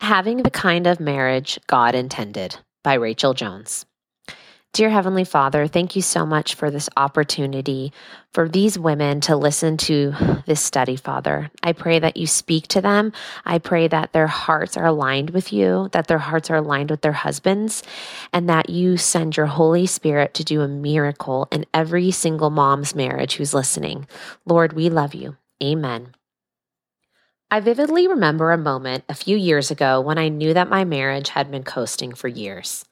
Having the kind of marriage God intended by Rachel Jones. Dear Heavenly Father, thank you so much for this opportunity for these women to listen to this study, Father. I pray that you speak to them. I pray that their hearts are aligned with you, that their hearts are aligned with their husbands, and that you send your Holy Spirit to do a miracle in every single mom's marriage who's listening. Lord, we love you. Amen. I vividly remember a moment a few years ago when I knew that my marriage had been coasting for years.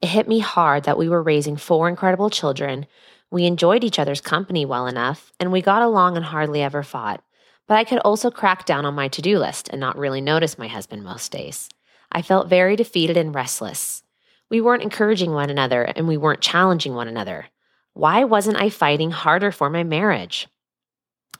It hit me hard that we were raising four incredible children, we enjoyed each other's company well enough, and we got along and hardly ever fought. But I could also crack down on my to do list and not really notice my husband most days. I felt very defeated and restless. We weren't encouraging one another and we weren't challenging one another. Why wasn't I fighting harder for my marriage?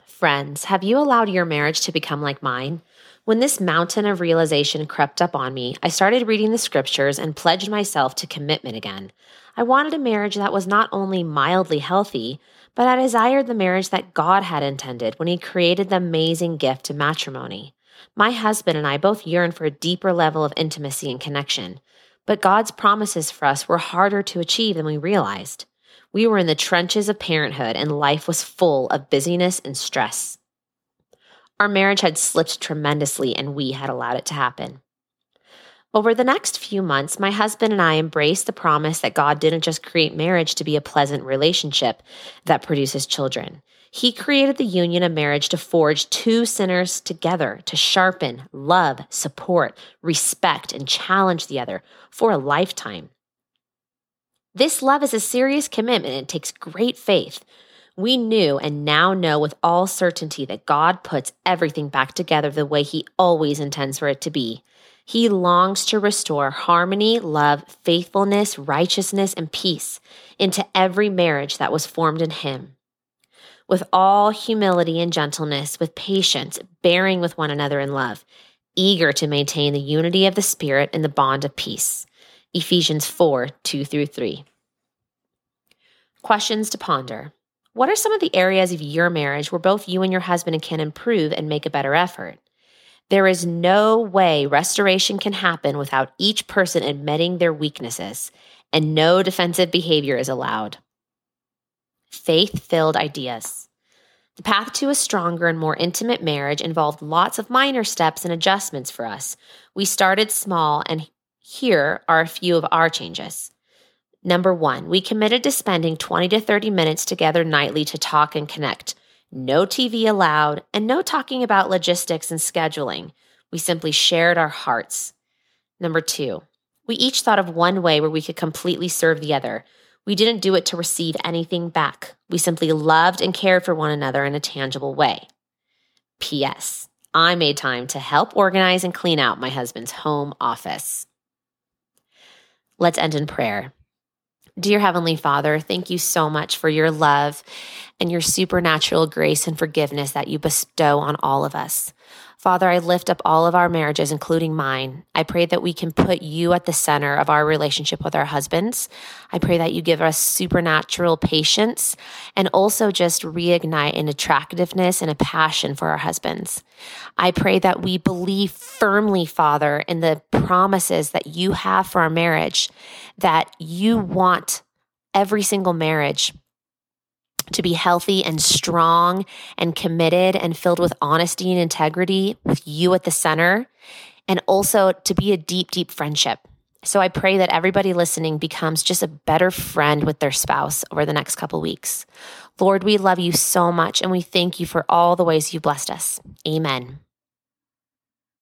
Friends, have you allowed your marriage to become like mine? When this mountain of realization crept up on me, I started reading the scriptures and pledged myself to commitment again. I wanted a marriage that was not only mildly healthy, but I desired the marriage that God had intended when He created the amazing gift of matrimony. My husband and I both yearned for a deeper level of intimacy and connection, but God's promises for us were harder to achieve than we realized. We were in the trenches of parenthood, and life was full of busyness and stress. Our marriage had slipped tremendously, and we had allowed it to happen. Over the next few months, my husband and I embraced the promise that God didn't just create marriage to be a pleasant relationship that produces children. He created the union of marriage to forge two sinners together to sharpen, love, support, respect, and challenge the other for a lifetime. This love is a serious commitment and takes great faith. We knew and now know with all certainty that God puts everything back together the way He always intends for it to be. He longs to restore harmony, love, faithfulness, righteousness, and peace into every marriage that was formed in Him. With all humility and gentleness, with patience, bearing with one another in love, eager to maintain the unity of the Spirit and the bond of peace. Ephesians 4 2 through 3. Questions to ponder. What are some of the areas of your marriage where both you and your husband can improve and make a better effort? There is no way restoration can happen without each person admitting their weaknesses, and no defensive behavior is allowed. Faith filled ideas. The path to a stronger and more intimate marriage involved lots of minor steps and adjustments for us. We started small, and here are a few of our changes. Number one, we committed to spending 20 to 30 minutes together nightly to talk and connect. No TV allowed, and no talking about logistics and scheduling. We simply shared our hearts. Number two, we each thought of one way where we could completely serve the other. We didn't do it to receive anything back. We simply loved and cared for one another in a tangible way. P.S. I made time to help organize and clean out my husband's home office. Let's end in prayer. Dear Heavenly Father, thank you so much for your love and your supernatural grace and forgiveness that you bestow on all of us. Father, I lift up all of our marriages, including mine. I pray that we can put you at the center of our relationship with our husbands. I pray that you give us supernatural patience and also just reignite an attractiveness and a passion for our husbands. I pray that we believe firmly, Father, in the promises that you have for our marriage, that you want every single marriage to be healthy and strong and committed and filled with honesty and integrity with you at the center, and also to be a deep, deep friendship. So I pray that everybody listening becomes just a better friend with their spouse over the next couple weeks. Lord, we love you so much and we thank you for all the ways you blessed us. Amen.